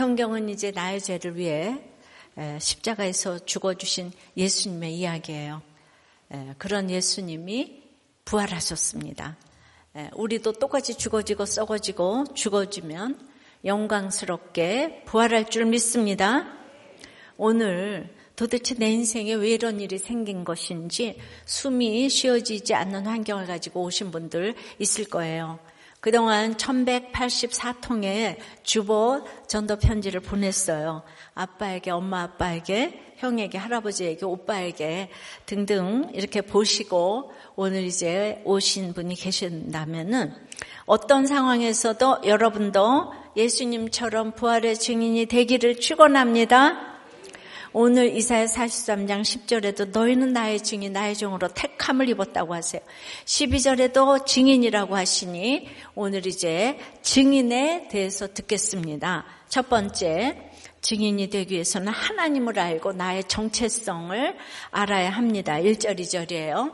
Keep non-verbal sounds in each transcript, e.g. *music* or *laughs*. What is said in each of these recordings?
성경은 이제 나의 죄를 위해 십자가에서 죽어주신 예수님의 이야기예요. 그런 예수님이 부활하셨습니다. 우리도 똑같이 죽어지고 썩어지고 죽어지면 영광스럽게 부활할 줄 믿습니다. 오늘 도대체 내 인생에 왜 이런 일이 생긴 것인지 숨이 쉬어지지 않는 환경을 가지고 오신 분들 있을 거예요. 그동안 1184통의 주보 전도 편지를 보냈어요. 아빠에게, 엄마 아빠에게, 형에게, 할아버지에게, 오빠에게 등등 이렇게 보시고 오늘 이제 오신 분이 계신다면은 어떤 상황에서도 여러분도 예수님처럼 부활의 증인이 되기를 축원합니다. 오늘 이사야 43장 10절에도 너희는 나의 증인 나의 종으로 택함을 입었다고 하세요. 12절에도 증인이라고 하시니 오늘 이제 증인에 대해서 듣겠습니다. 첫 번째 증인이 되기 위해서는 하나님을 알고 나의 정체성을 알아야 합니다. 1절 2절이에요.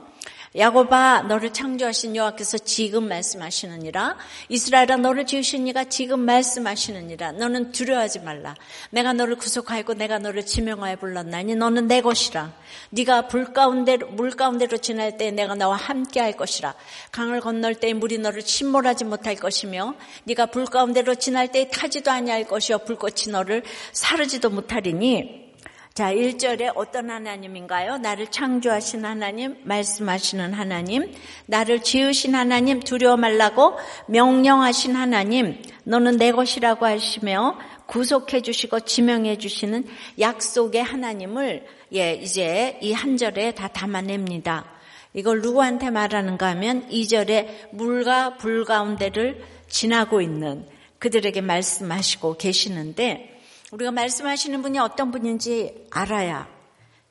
야곱아 너를 창조하신 여호와께서 지금 말씀하시느니라. 이스라엘아 너를 지으신 이가 지금 말씀하시느니라. 너는 두려워하지 말라. 내가 너를 구속하였고 내가 너를 지명하여 불렀나니 너는 내 것이라. 네가 불 가운데 물 가운데로 지날 때 내가 너와 함께 할 것이라. 강을 건널 때 물이 너를 침몰하지 못할 것이며 네가 불 가운데로 지날 때 타지도 아니할 것이요. 불꽃이 너를 사르지도 못하리니 자, 1절에 어떤 하나님인가요? 나를 창조하신 하나님, 말씀하시는 하나님, 나를 지으신 하나님, 두려워 말라고 명령하신 하나님, 너는 내 것이라고 하시며 구속해 주시고 지명해 주시는 약속의 하나님을 예, 이제 이 한 절에 다 담아냅니다. 이걸 누구한테 말하는가 하면 2절에 물과 불 가운데를 지나고 있는 그들에게 말씀하시고 계시는데 우리가 말씀하시는 분이 어떤 분인지 알아야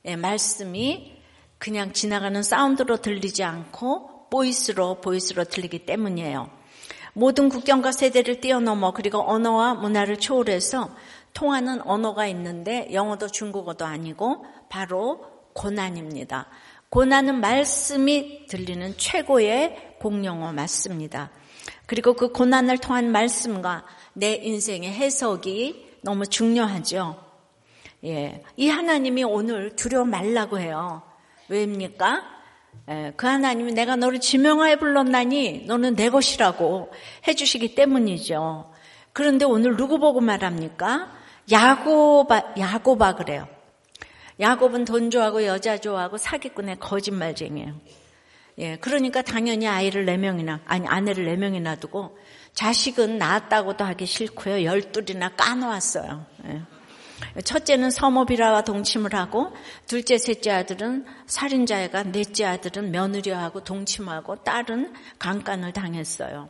예, 말씀이 그냥 지나가는 사운드로 들리지 않고 보이스로 보이스로 들리기 때문이에요. 모든 국경과 세대를 뛰어넘어 그리고 언어와 문화를 초월해서 통하는 언어가 있는데 영어도 중국어도 아니고 바로 고난입니다. 고난은 말씀이 들리는 최고의 공용어 맞습니다. 그리고 그 고난을 통한 말씀과 내 인생의 해석이 너무 중요하죠. 예. 이 하나님이 오늘 두려워 말라고 해요. 왜입니까? 예, 그 하나님이 내가 너를 지명하여 불렀나니 너는 내 것이라고 해주시기 때문이죠. 그런데 오늘 누구 보고 말합니까? 야고바, 야고바 그래요. 야곱은 돈 좋아하고 여자 좋아하고 사기꾼의 거짓말쟁이에요. 예, 그러니까 당연히 아이를 네 명이나, 아니, 아내를 네 명이나 두고 자식은 낳았다고도 하기 싫고요. 열둘이나 까놓았어요. 예. 첫째는 서모비라와 동침을 하고 둘째, 셋째 아들은 살인자애가 넷째 아들은 며느리하고 동침하고 딸은 강간을 당했어요.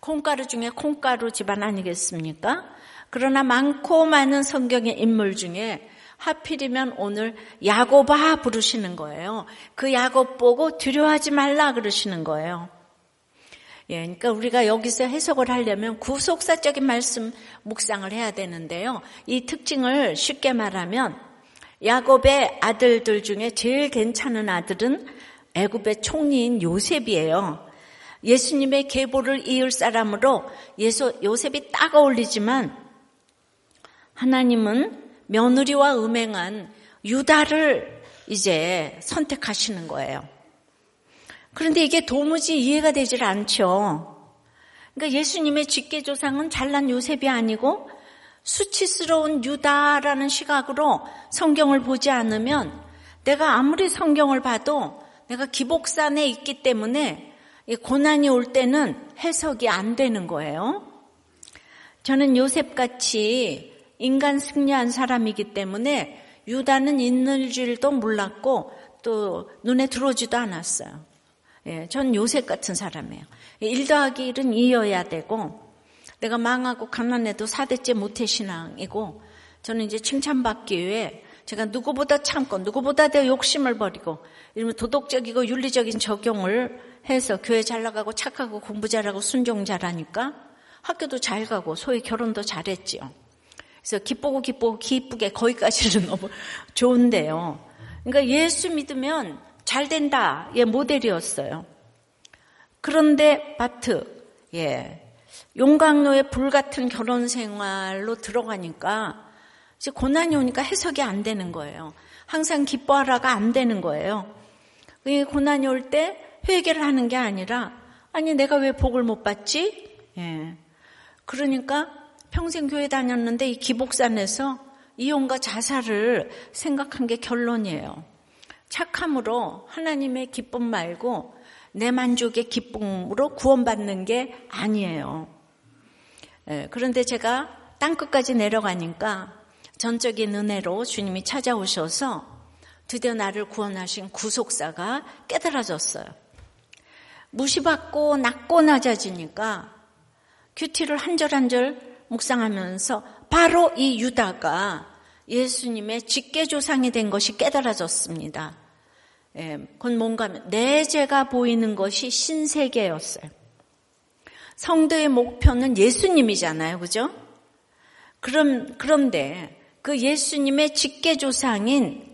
콩가루 중에 콩가루 집안 아니겠습니까? 그러나 많고 많은 성경의 인물 중에 하필이면 오늘 야곱아 부르시는 거예요. 그 야곱 보고 두려워하지 말라 그러시는 거예요. 예, 그러니까 우리가 여기서 해석을 하려면 구속사적인 말씀 묵상을 해야 되는데요. 이 특징을 쉽게 말하면 야곱의 아들들 중에 제일 괜찮은 아들은 애굽의 총리인 요셉이에요. 예수님의 계보를 이을 사람으로 예수, 요셉이 딱 어울리지만 하나님은 며느리와 음행한 유다를 이제 선택하시는 거예요. 그런데 이게 도무지 이해가 되질 않죠. 그러니까 예수님의 직계조상은 잘난 요셉이 아니고 수치스러운 유다라는 시각으로 성경을 보지 않으면 내가 아무리 성경을 봐도 내가 기복산에 있기 때문에 고난이 올 때는 해석이 안 되는 거예요. 저는 요셉같이 인간 승리한 사람이기 때문에 유다는 있는 줄도 몰랐고 또 눈에 들어오지도 않았어요. 예, 전 요셉 같은 사람이에요. 1 더하기 1은 2여야 되고 내가 망하고 가난해도 사대째 모태신앙이고 저는 이제 칭찬받기 위해 제가 누구보다 참고 누구보다 더 욕심을 버리고 이러면 도덕적이고 윤리적인 적용을 해서 교회 잘 나가고 착하고 공부 잘하고 순종 잘하니까 학교도 잘 가고 소위 결혼도 잘했지요. 그래서 기쁘고 기쁘고 기쁘게 거기까지는 *laughs* 너무 좋은데요. 그러니까 예수 믿으면 잘 된다. 예, 모델이었어요. 그런데 바트, 예, 용광로의 불 같은 결혼 생활로 들어가니까 이제 고난이 오니까 해석이 안 되는 거예요. 항상 기뻐하라가 안 되는 거예요. 고난이 올 때 회개를 하는 게 아니라 아니 내가 왜 복을 못 받지? 예. 그러니까 평생 교회 다녔는데 이 기복산에서 이혼과 자살을 생각한 게 결론이에요. 착함으로 하나님의 기쁨 말고 내 만족의 기쁨으로 구원받는 게 아니에요. 예, 그런데 제가 땅끝까지 내려가니까 전적인 은혜로 주님이 찾아오셔서 드디어 나를 구원하신 구속사가 깨달아졌어요. 무시받고 낮고 낮아지니까 큐티를 한 절 한 절 묵상하면서 바로 이 유다가 예수님의 직계조상이 된 것이 깨달아졌습니다. 예, 그건 뭔가 내 죄가 보이는 것이 신세계였어요. 성도의 목표는 예수님이잖아요. 그죠? 그럼, 그런데 그 예수님의 직계조상인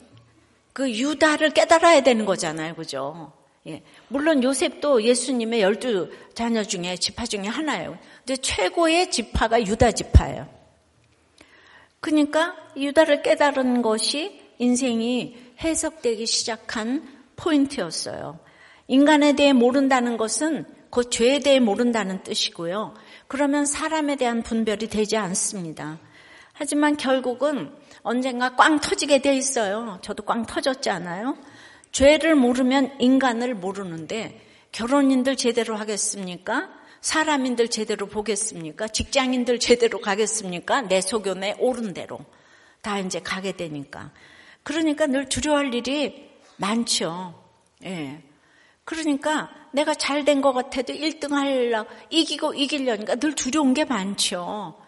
그 유다를 깨달아야 되는 거잖아요. 그죠? 예. 물론 요셉도 예수님의 열두 자녀 중에 지파 중에 하나예요. 근데 최고의 지파가 유다 지파예요. 그러니까 유다를 깨달은 것이 인생이 해석되기 시작한 포인트였어요. 인간에 대해 모른다는 것은 그 죄에 대해 모른다는 뜻이고요. 그러면 사람에 대한 분별이 되지 않습니다. 하지만 결국은 언젠가 꽝 터지게 돼 있어요. 저도 꽝 터졌잖아요. 죄를 모르면 인간을 모르는데 결혼인들 제대로 하겠습니까? 사람인들 제대로 보겠습니까? 직장인들 제대로 가겠습니까? 내 소견에 옳은 대로 다 이제 가게 되니까. 그러니까 늘 두려워할 일이 많죠. 예. 그러니까 내가 잘 된 것 같아도 1등 하려고 이기고 이기려니까 늘 두려운 게 많죠.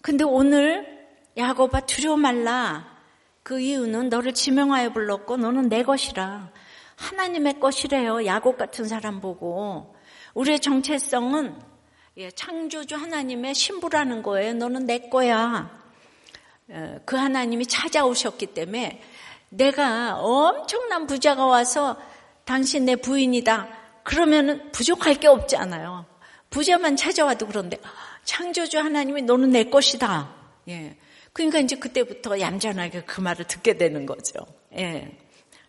근데 오늘 야곱아 두려워 말라. 그 이유는 너를 지명하여 불렀고 너는 내 것이라. 하나님의 것이래요. 야곱 같은 사람 보고. 우리의 정체성은 예, 창조주 하나님의 신부라는 거예요. 너는 내 거야. 예, 그 하나님이 찾아오셨기 때문에 내가 엄청난 부자가 와서 당신 내 부인이다. 그러면은 부족할 게 없지 않아요. 부자만 찾아와도 그런데 창조주 하나님이 너는 내 것이다. 예. 그러니까 이제 그때부터 얌전하게 그 말을 듣게 되는 거죠. 예.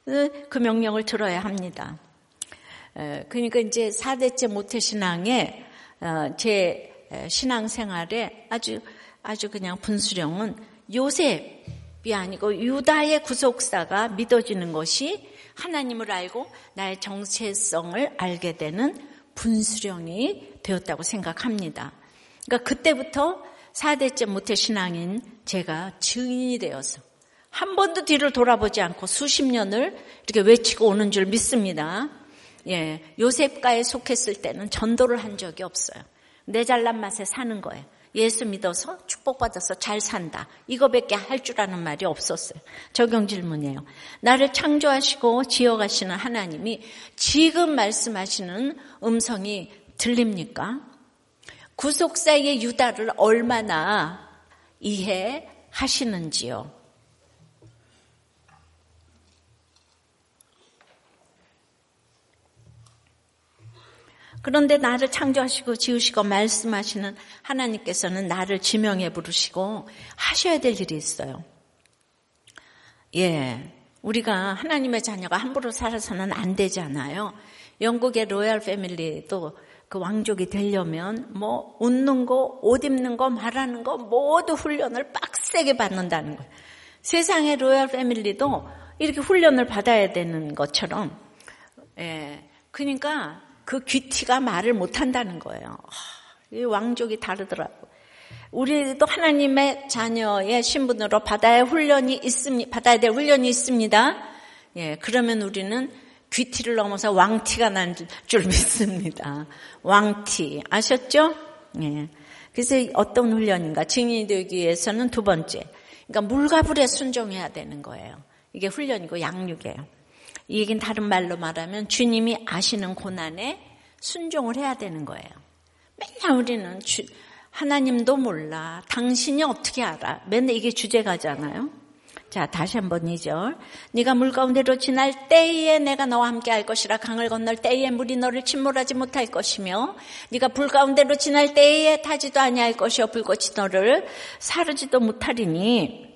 그 명령을 들어야 합니다. 그러니까 이제 4대째 모태신앙의 어, 제 신앙 생활에 아주 아주 그냥 분수령은 요셉이 아니고 유다의 구속사가 믿어지는 것이 하나님을 알고 나의 정체성을 알게 되는 분수령이 되었다고 생각합니다. 그러니까 그때부터 4대째 모태신앙인 제가 증인이 되어서 한 번도 뒤를 돌아보지 않고 수십 년을 이렇게 외치고 오는 줄 믿습니다. 예, 요셉가에 속했을 때는 전도를 한 적이 없어요. 내 잘난 맛에 사는 거예요. 예수 믿어서 축복받아서 잘 산다. 이거밖에 할 줄 아는 말이 없었어요. 적용 질문이에요. 나를 창조하시고 지어가시는 하나님이 지금 말씀하시는 음성이 들립니까? 구속사의 유다를 얼마나 이해하시는지요. 그런데 나를 창조하시고 지으시고 말씀하시는 하나님께서는 나를 지명해 부르시고 하셔야 될 일이 있어요. 예. 우리가 하나님의 자녀가 함부로 살아서는 안 되잖아요. 영국의 로얄 패밀리도 그 왕족이 되려면 뭐 웃는 거, 옷 입는 거, 말하는 거 모두 훈련을 빡세게 받는다는 거예요. 세상의 로얄 패밀리도 이렇게 훈련을 받아야 되는 것처럼 예. 그러니까 그 귀티가 말을 못한다는 거예요. 이 왕족이 다르더라고. 우리도 하나님의 자녀의 신분으로 받아야 훈련이 있습니다. 받아야 될 훈련이 있습니다. 예, 그러면 우리는 귀티를 넘어서 왕티가 난 줄 믿습니다. 왕티 아셨죠? 예. 그래서 어떤 훈련인가 증인이 되기 위해서는 두 번째, 그러니까 물과 불에 순종해야 되는 거예요. 이게 훈련이고 양육이에요. 이 얘기는 다른 말로 말하면 주님이 아시는 고난에 순종을 해야 되는 거예요. 맨날 우리는 주, 하나님도 몰라. 당신이 어떻게 알아? 맨날 이게 주제가잖아요. 자, 다시 한번 2절. 네가 물 가운데로 지날 때에 내가 너와 함께 할 것이라 강을 건널 때에 물이 너를 침몰하지 못할 것이며 네가 불 가운데로 지날 때에 타지도 아니할 것이요 불꽃이 너를 사르지도 못하리니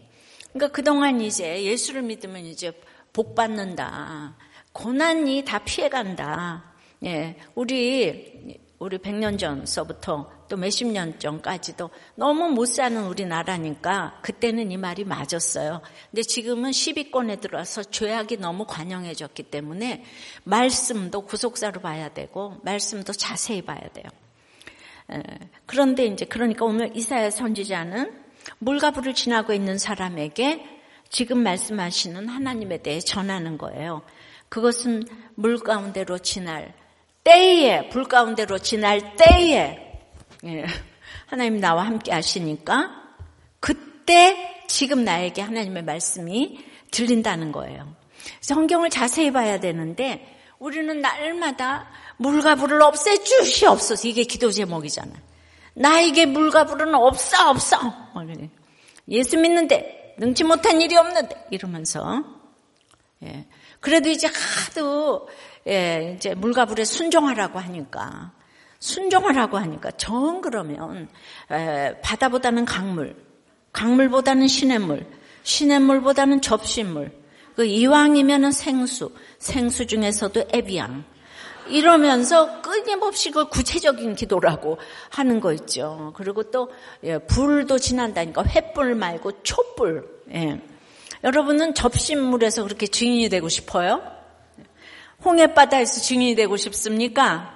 그러니까 그동안 이제 예수를 믿으면 이제 복 받는다. 고난이 다 피해간다. 예. 우리 우리 100년 전서부터 또 몇십 년 전까지도 너무 못 사는 우리나라니까 그때는 이 말이 맞았어요. 근데 지금은 10위권에 들어와서 죄악이 너무 관영해졌기 때문에 말씀도 구속사로 봐야 되고 말씀도 자세히 봐야 돼요. 그런데 이제 그러니까 오늘 이사야 선지자는 물과 불을 지나고 있는 사람에게 지금 말씀하시는 하나님에 대해 전하는 거예요. 그것은 물 가운데로 지날 때에 불 가운데로 지날 때에 예, 하나님 나와 함께 하시니까 그때 지금 나에게 하나님의 말씀이 들린다는 거예요. 성경을 자세히 봐야 되는데 우리는 날마다 물과 불을 없애 주시옵소서 이게 기도 제목이잖아. 나에게 물과 불은 없어 없어. 예수 믿는데 능치 못한 일이 없는데 이러면서 예. 그래도 이제 하도 예, 이제 물과 불에 순종하라고 하니까 순종하라고 하니까 정 그러면 에, 바다보다는 강물, 강물보다는 시냇물, 시냇물보다는 접시물, 그 이왕이면은 생수, 생수 중에서도 에비앙. 이러면서 끊임없이 그 구체적인 기도라고 하는 거 있죠. 그리고 또 예, 불도 지난다니까 횃불 말고 촛불. 예. 여러분은 접시물에서 그렇게 증인이 되고 싶어요? 홍해바다에서 증인이 되고 싶습니까?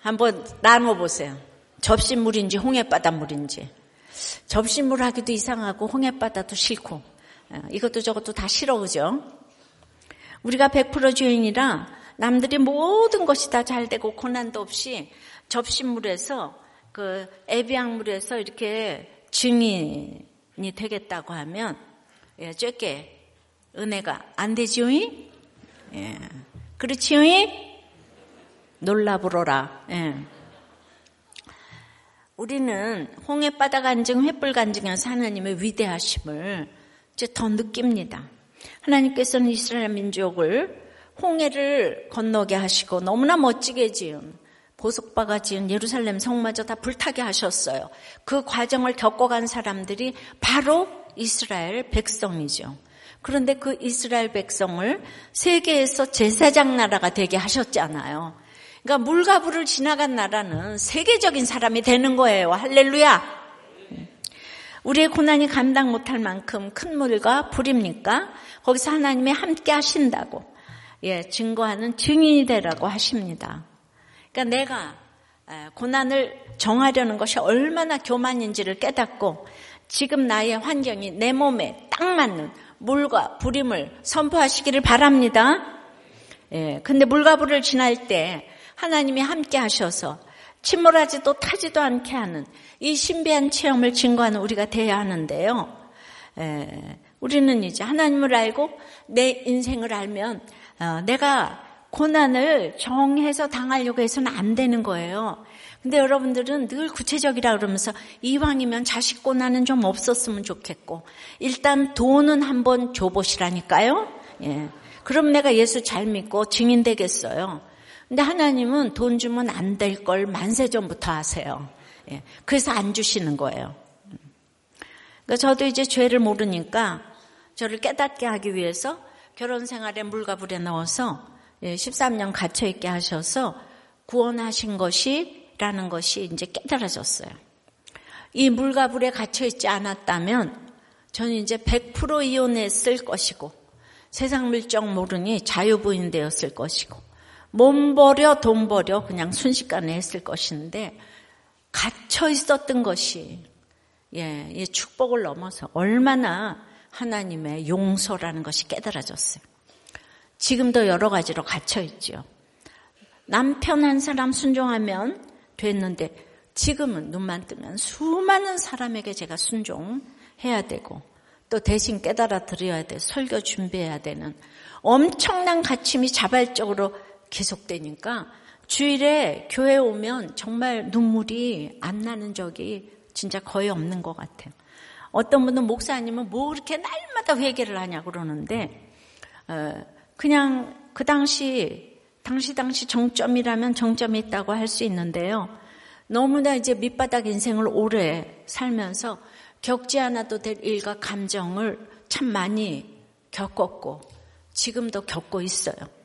한번 나눠보세요. 접시물인지 홍해바닷물인지. 접시물 하기도 이상하고 홍해바다도 싫고 어, 이것도 저것도 다 싫어 그죠? 우리가 100% 주인이라 남들이 모든 것이 다 잘 되고 고난도 없이 접시물에서 그 애비양물에서 이렇게 증인이 되겠다고 하면 예, 쬐게 은혜가 안 되지요? 예. 그렇지요? 놀라부러라. 예. 우리는 홍해바다 간증, 횃불 간증에서 하나님의 위대하심을 이제 더 느낍니다. 하나님께서는 이스라엘 민족을 홍해를 건너게 하시고 너무나 멋지게 지은 보석바가 지은 예루살렘 성마저 다 불타게 하셨어요. 그 과정을 겪어간 사람들이 바로 이스라엘 백성이죠. 그런데 그 이스라엘 백성을 세계에서 제사장 나라가 되게 하셨잖아요. 그러니까 물과 불을 지나간 나라는 세계적인 사람이 되는 거예요. 할렐루야. 우리의 고난이 감당 못할 만큼 큰 물과 불입니까? 거기서 하나님이 함께 하신다고 예, 증거하는 증인이 되라고 하십니다. 그러니까 내가 고난을 정하려는 것이 얼마나 교만인지를 깨닫고 지금 나의 환경이 내 몸에 딱 맞는 물과 불임을 선포하시기를 바랍니다. 예, 근데 물과 불을 지날 때 하나님이 함께 하셔서 침몰하지도 타지도 않게 하는 이 신비한 체험을 증거하는 우리가 돼야 하는데요. 에, 우리는 이제 하나님을 알고 내 인생을 알면 어, 내가 고난을 정해서 당하려고 해서는 안 되는 거예요. 근데 여러분들은 늘 구체적이라 그러면서 이왕이면 자식 고난은 좀 없었으면 좋겠고 일단 돈은 한번 줘보시라니까요. 예. 그럼 내가 예수 잘 믿고 증인 되겠어요. 근데 하나님은 돈 주면 안 될 걸 만세 전부터 하세요. 예. 그래서 안 주시는 거예요. 그러니까 저도 이제 죄를 모르니까 저를 깨닫게 하기 위해서 결혼 생활에 물과 불에 넣어서 13년 예, 갇혀 있게 하셔서 구원하신 것이라는 것이 이제 깨달아졌어요. 이 물과 불에 갇혀 있지 않았다면 저는 이제 100% 이혼했을 것이고 세상 물정 모르니 자유부인 되었을 것이고 몸 버려 돈 버려 그냥 순식간에 했을 것인데 갇혀 있었던 것이 예, 이 축복을 넘어서 얼마나 하나님의 용서라는 것이 깨달아졌어요. 지금도 여러 가지로 갇혀 있죠. 남편 한 사람 순종하면 됐는데 지금은 눈만 뜨면 수많은 사람에게 제가 순종해야 되고 또 대신 깨달아 드려야 돼 설교 준비해야 되는 엄청난 가침이 자발적으로 계속되니까 주일에 교회 오면 정말 눈물이 안 나는 적이 진짜 거의 없는 것 같아요. 어떤 분은 목사님은 뭐 그렇게 날마다 회개를 하냐고 그러는데 어, 그냥 그 당시 당시 당시 정점이라면 정점이 있다고 할 수 있는데요. 너무나 이제 밑바닥 인생을 오래 살면서 겪지 않아도 될 일과 감정을 참 많이 겪었고 지금도 겪고 있어요.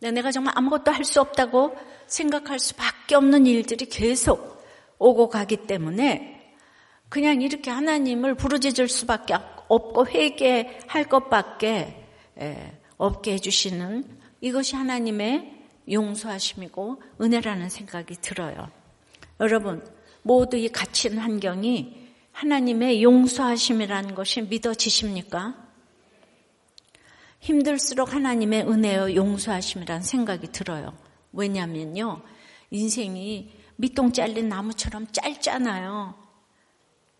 내가 정말 아무것도 할 수 없다고 생각할 수밖에 없는 일들이 계속 오고 가기 때문에 그냥 이렇게 하나님을 부르짖을 수밖에 없고 회개할 것밖에 없게 해주시는 이것이 하나님의 용서하심이고 은혜라는 생각이 들어요. 여러분 모두 이 갇힌 환경이 하나님의 용서하심이라는 것이 믿어지십니까? 힘들수록 하나님의 은혜와 용서하심이라는 생각이 들어요. 왜냐면요. 인생이 밑동 잘린 나무처럼 짧잖아요.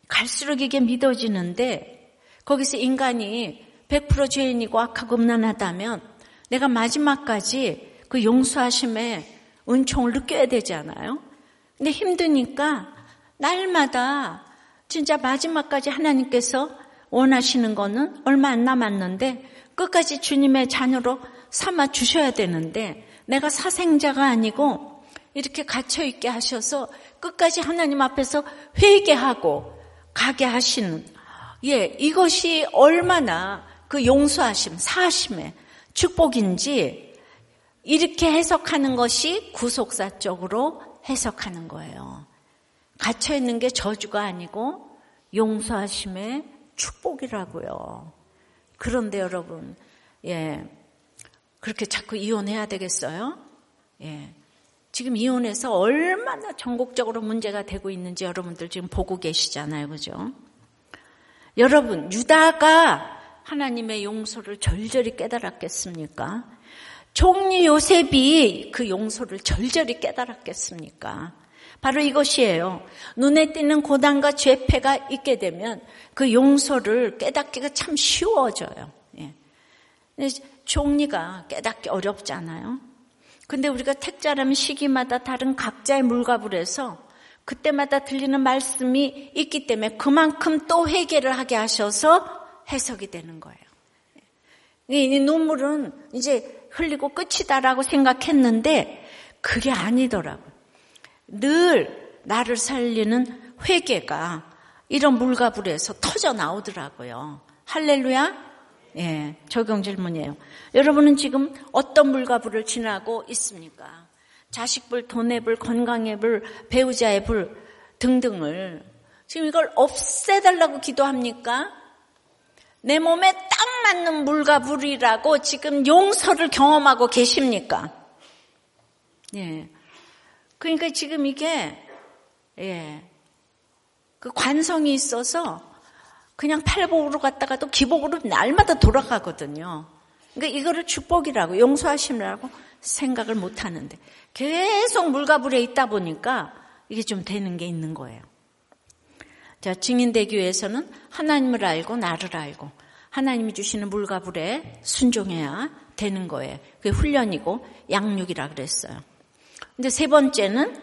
갈수록 이게 믿어지는데 거기서 인간이 100% 죄인이고 악하고 음란하다면 내가 마지막까지 그 용서하심의 은총을 느껴야 되잖아요. 근데 힘드니까 날마다 진짜 마지막까지 하나님께서 원하시는 거는 얼마 안 남았는데 끝까지 주님의 자녀로 삼아 주셔야 되는데 내가 사생자가 아니고 이렇게 갇혀 있게 하셔서 끝까지 하나님 앞에서 회개하고 가게 하시는 예, 이것이 얼마나 그 용서하심, 사심의 축복인지 이렇게 해석하는 것이 구속사적으로 해석하는 거예요. 갇혀 있는 게 저주가 아니고 용서하심의 축복이라고요. 그런데 여러분, 예, 그렇게 자꾸 이혼해야 되겠어요? 예. 지금 이혼해서 얼마나 전국적으로 문제가 되고 있는지 여러분들 지금 보고 계시잖아요. 그죠? 여러분, 유다가 하나님의 용서를 절절히 깨달았겠습니까? 종리 요셉이 그 용서를 절절히 깨달았겠습니까? 바로 이것이에요. 눈에 띄는 고단과 죄패가 있게 되면 그 용서를 깨닫기가 참 쉬워져요. 예. 종리가 깨닫기 어렵잖아요. 근데 우리가 택자라면 시기마다 다른 각자의 물갑을 해서 그때마다 들리는 말씀이 있기 때문에 그만큼 또 회개를 하게 하셔서 해석이 되는 거예요. 이 눈물은 이제 흘리고 끝이다라고 생각했는데 그게 아니더라고요. 늘 나를 살리는 회개가 이런 물가불에서 터져 나오더라고요. 할렐루야? 예, 적용 질문이에요. 여러분은 지금 어떤 물가불을 지나고 있습니까? 자식불, 돈의 불, 건강의 불, 배우자의 불 등등을 지금 이걸 없애달라고 기도합니까? 내 몸에 딱 맞는 물과 불이라고 지금 용서를 경험하고 계십니까? 예. 그러니까 지금 이게 예. 그 관성이 있어서 그냥 팔복으로 갔다가도 기복으로 날마다 돌아가거든요. 그러니까 이거를 축복이라고 용서하심이라고 생각을 못 하는데 계속 물가불에 있다 보니까 이게 좀 되는 게 있는 거예요. 자, 증인되기 위해서는 하나님을 알고 나를 알고 하나님이 주시는 물가불에 순종해야 되는 거예요. 그게 훈련이고 양육이라 그랬어요. 근데 세 번째는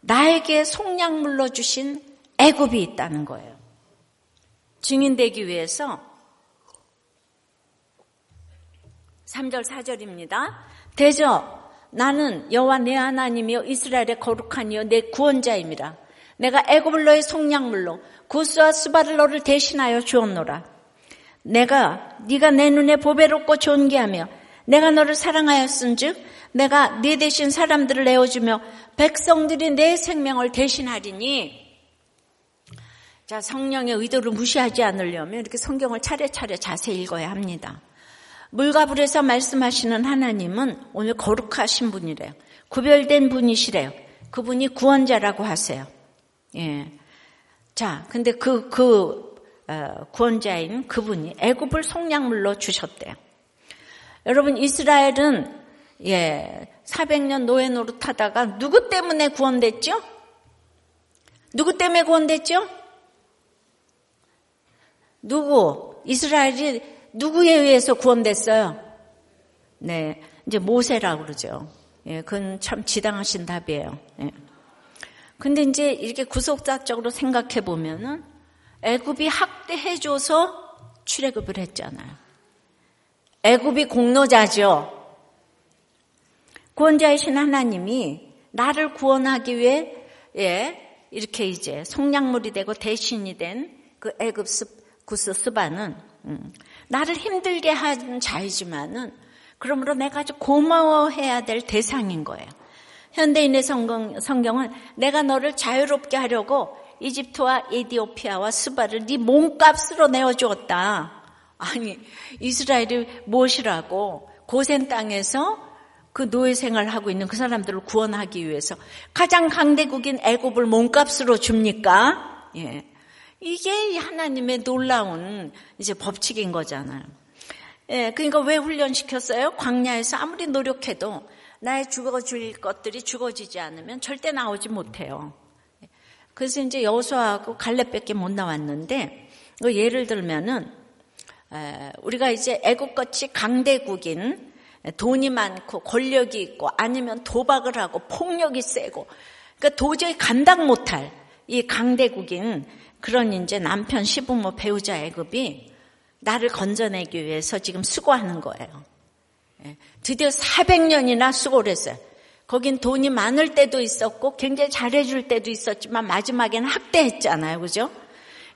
나에게 속량물로 주신 애굽이 있다는 거예요. 증인되기 위해서 3절 4절입니다. 대저 나는 여호와 내 하나님이여 이스라엘의 거룩한 이여 내 구원자입니다. 내가 애굽을 너의 속량물로 구스와 스바를 너를 대신하여 주었노라. 내가 네가 내 눈에 보배롭고 존귀하며 내가 너를 사랑하였은즉 내가 네 대신 사람들을 내어주며 백성들이 내 생명을 대신하리니 자 성령의 의도를 무시하지 않으려면 이렇게 성경을 차례차례 자세히 읽어야 합니다. 물가불에서 말씀하시는 하나님은 오늘 거룩하신 분이래요. 구별된 분이시래요. 그분이 구원자라고 하세요. 예. 자, 근데 그, 그, 어, 구원자인 그분이 애굽을 속량물로 주셨대요. 여러분, 이스라엘은 예, 400년 노예 노릇하다가 누구 때문에 구원됐죠? 누구 때문에 구원됐죠? 누구? 이스라엘이 누구에 의해서 구원됐어요? 네, 이제 모세라고 그러죠. 예, 그건 참 지당하신 답이에요. 예. 근데 이제 이렇게 구속자적으로 생각해 보면은 애굽이 학대해줘서 출애굽을 했잖아요. 애굽이 공로자죠. 구원자이신 하나님이 나를 구원하기 위해 예, 이렇게 이제 속량물이 되고 대신이 된 그 애굽 구스 스바는 음, 나를 힘들게 한 자이지만은 그러므로 내가 아주 고마워해야 될 대상인 거예요. 현대인의 성경, 성경은 내가 너를 자유롭게 하려고 이집트와 에디오피아와 스바를 네 몸값으로 내어주었다. 아니 이스라엘이 무엇이라고 고센 땅에서 그 노예 생활을 하고 있는 그 사람들을 구원하기 위해서 가장 강대국인 애굽을 몸값으로 줍니까? 예. 이게 하나님의 놀라운 이제 법칙인 거잖아요. 예, 그러니까 왜 훈련시켰어요? 광야에서 아무리 노력해도 나의 죽어질 것들이 죽어지지 않으면 절대 나오지 못해요. 그래서 이제 여수하고 갈렙밖에 못 나왔는데 그 예를 들면은 우리가 이제 애국같이 강대국인 돈이 많고 권력이 있고 아니면 도박을 하고 폭력이 세고 그러니까 도저히 감당 못할 이 강대국인 그런 이제 남편 시부모 배우자 애급이 나를 건져내기 위해서 지금 수고하는 거예요. 예, 드디어 400년이나 수고를 했어요. 거긴 돈이 많을 때도 있었고 굉장히 잘해줄 때도 있었지만 마지막에는 학대했잖아요. 그죠?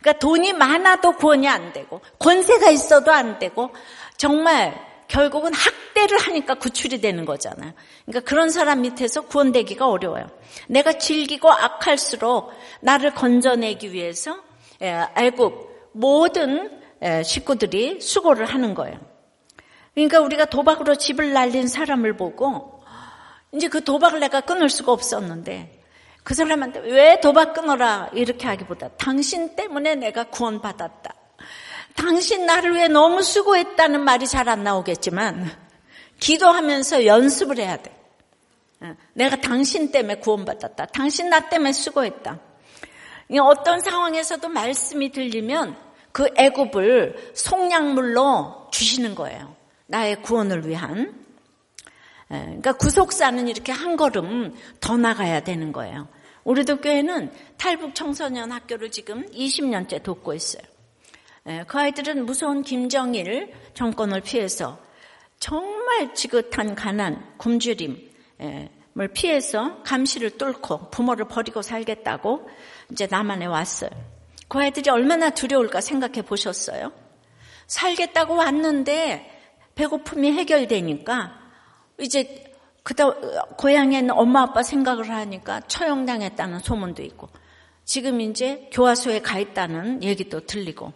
그러니까 돈이 많아도 구원이 안 되고 권세가 있어도 안 되고 정말 결국은 학대를 하니까 구출이 되는 거잖아요. 그러니까 그런 사람 밑에서 구원되기가 어려워요. 내가 즐기고 악할수록 나를 건져내기 위해서 예, 애국 모든 예, 식구들이 수고를 하는 거예요. 그러니까 우리가 도박으로 집을 날린 사람을 보고 이제 그 도박을 내가 끊을 수가 없었는데 그 사람한테 왜 도박 끊어라 이렇게 하기보다 당신 때문에 내가 구원받았다. 당신 나를 위해 너무 수고했다는 말이 잘 안 나오겠지만 기도하면서 연습을 해야 돼. 내가 당신 때문에 구원받았다. 당신 나 때문에 수고했다. 어떤 상황에서도 말씀이 들리면 그 애굽을 속량물로 주시는 거예요. 나의 구원을 위한. 예, 그러니까 구속사는 이렇게 한 걸음 더 나가야 되는 거예요. 우리도 교회는 탈북 청소년 학교를 지금 20년째 돕고 있어요. 예, 그 아이들은 무서운 김정일 정권을 피해서 정말 지긋한 가난, 굶주림을 피해서 감시를 뚫고 부모를 버리고 살겠다고 이제 남한에 왔어요. 그 아이들이 얼마나 두려울까 생각해 보셨어요? 살겠다고 왔는데 배고픔이 해결되니까 이제 그다 고향에 있는 엄마 아빠 생각을 하니까 처형당했다는 소문도 있고 지금 이제 교화소에 가 있다는 얘기도 들리고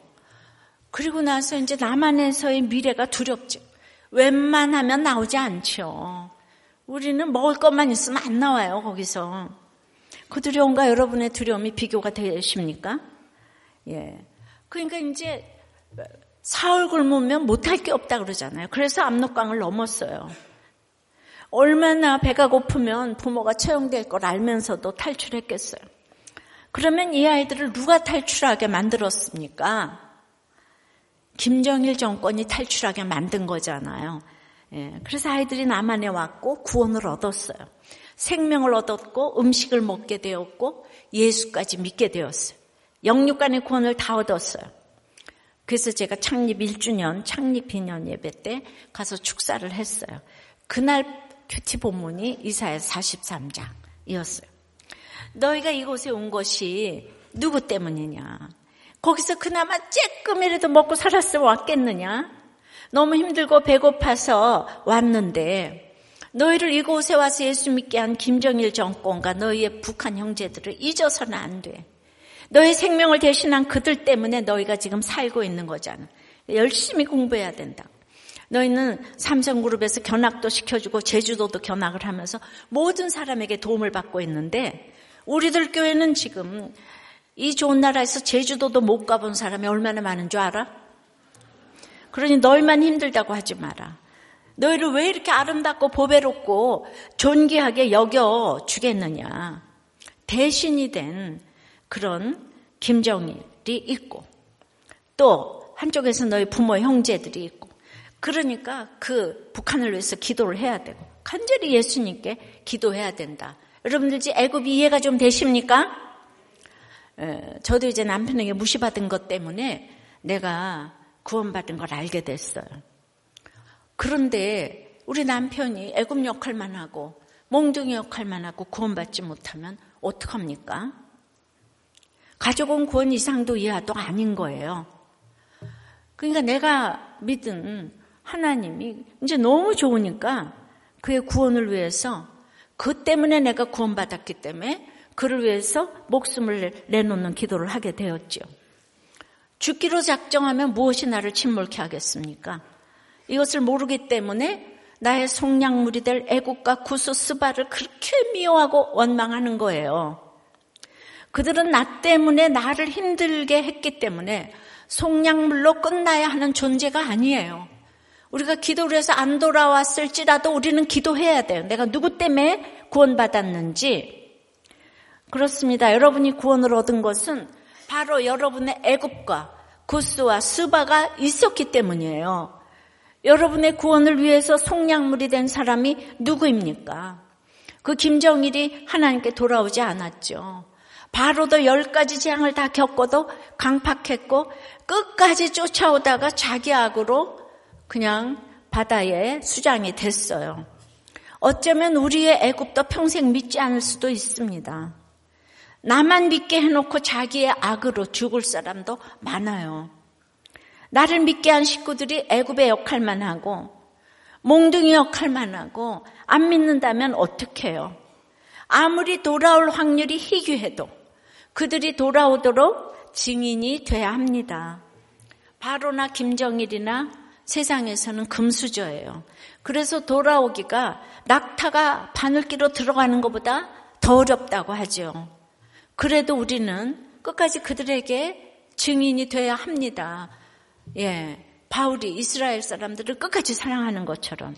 그리고 나서 이제 남한에서의 미래가 두렵죠. 웬만하면 나오지 않죠. 우리는 먹을 것만 있으면 안 나와요 거기서. 그 두려움과 여러분의 두려움이 비교가 되십니까? 예. 그러니까 이제 사흘 굶으면 못할 게 없다 그러잖아요. 그래서 압록강을 넘었어요. 얼마나 배가 고프면 부모가 처형될 걸 알면서도 탈출했겠어요. 그러면 이 아이들을 누가 탈출하게 만들었습니까? 김정일 정권이 탈출하게 만든 거잖아요. 예, 그래서 아이들이 남한에 왔고 구원을 얻었어요. 생명을 얻었고 음식을 먹게 되었고 예수까지 믿게 되었어요. 영육간의 구원을 다 얻었어요. 그래서 제가 창립 1주년, 창립 기년 예배 때 가서 축사를 했어요. 그날 큐티 본문이 이사야 43장이었어요. 너희가 이곳에 온 것이 누구 때문이냐? 거기서 그나마 쬐끔이라도 먹고 살았으면 왔겠느냐? 너무 힘들고 배고파서 왔는데 너희를 이곳에 와서 예수 믿게 한 김정일 정권과 너희의 북한 형제들을 잊어서는 안 돼. 너희 생명을 대신한 그들 때문에 너희가 지금 살고 있는 거잖아. 열심히 공부해야 된다. 너희는 삼성그룹에서 견학도 시켜주고 제주도도 견학을 하면서 모든 사람에게 도움을 받고 있는데 우리들 교회는 지금 이 좋은 나라에서 제주도도 못 가본 사람이 얼마나 많은 줄 알아? 그러니 너희만 힘들다고 하지 마라. 너희를 왜 이렇게 아름답고 보배롭고 존귀하게 여겨 주겠느냐. 대신이 된 그런 김정일이 있고 또 한쪽에서 너희 부모 형제들이 있고 그러니까 그 북한을 위해서 기도를 해야 되고 간절히 예수님께 기도해야 된다. 여러분들 이제 애굽 이해가 좀 되십니까? 저도 이제 남편에게 무시받은 것 때문에 내가 구원받은 걸 알게 됐어요. 그런데 우리 남편이 애굽 역할만 하고 몽둥이 역할만 하고 구원받지 못하면 어떡합니까? 가족은 구원 이상도 이하도 아닌 거예요. 그러니까 내가 믿은 하나님이 이제 너무 좋으니까 그의 구원을 위해서 그 때문에 내가 구원받았기 때문에 그를 위해서 목숨을 내놓는 기도를 하게 되었죠. 죽기로 작정하면 무엇이 나를 침몰케 하겠습니까? 이것을 모르기 때문에 나의 속량물이 될 애국과 구수 스바를 그렇게 미워하고 원망하는 거예요. 그들은 나 때문에 나를 힘들게 했기 때문에 속량물로 끝나야 하는 존재가 아니에요. 우리가 기도를 해서 안 돌아왔을지라도 우리는 기도해야 돼요. 내가 누구 때문에 구원받았는지. 그렇습니다. 여러분이 구원을 얻은 것은 바로 여러분의 애굽과 구스와 스바가 있었기 때문이에요. 여러분의 구원을 위해서 속량물이 된 사람이 누구입니까? 그 김정일이 하나님께 돌아오지 않았죠. 바로도 열 가지 재앙을 다 겪어도 강팍했고 끝까지 쫓아오다가 자기 악으로 그냥 바다에 수장이 됐어요. 어쩌면 우리의 애굽도 평생 믿지 않을 수도 있습니다. 나만 믿게 해놓고 자기의 악으로 죽을 사람도 많아요. 나를 믿게 한 식구들이 애굽의 역할만 하고 몽둥이 역할만 하고 안 믿는다면 어떡해요? 아무리 돌아올 확률이 희귀해도 그들이 돌아오도록 증인이 돼야 합니다. 바로나 김정일이나 세상에서는 금수저예요. 그래서 돌아오기가 낙타가 바늘기로 들어가는 것보다 더 어렵다고 하죠. 그래도 우리는 끝까지 그들에게 증인이 돼야 합니다. 예. 바울이 이스라엘 사람들을 끝까지 사랑하는 것처럼.